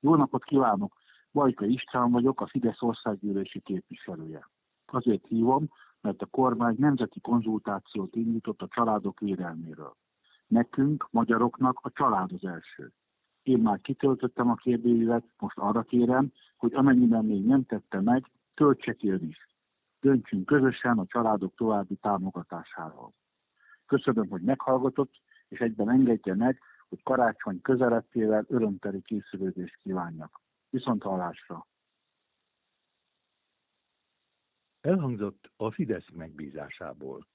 Jó napot kívánok! Bajka István vagyok, a Fidesz országgyűlési képviselője. Azért hívom, mert a kormány nemzeti konzultációt indított a családok védelméről. Nekünk, magyaroknak a család az első. Én már kitöltöttem a kérdőívet, most arra kérem, hogy amennyiben még nem tette meg, töltse ki ön is. Döntsünk közösen a családok további támogatásáról. Köszönöm, hogy meghallgatott, és egyben engedje meg, hogy karácsony közelettével örömteli készülődést kívánjak. Viszont hallásra! Elhangzott a Fidesz megbízásából.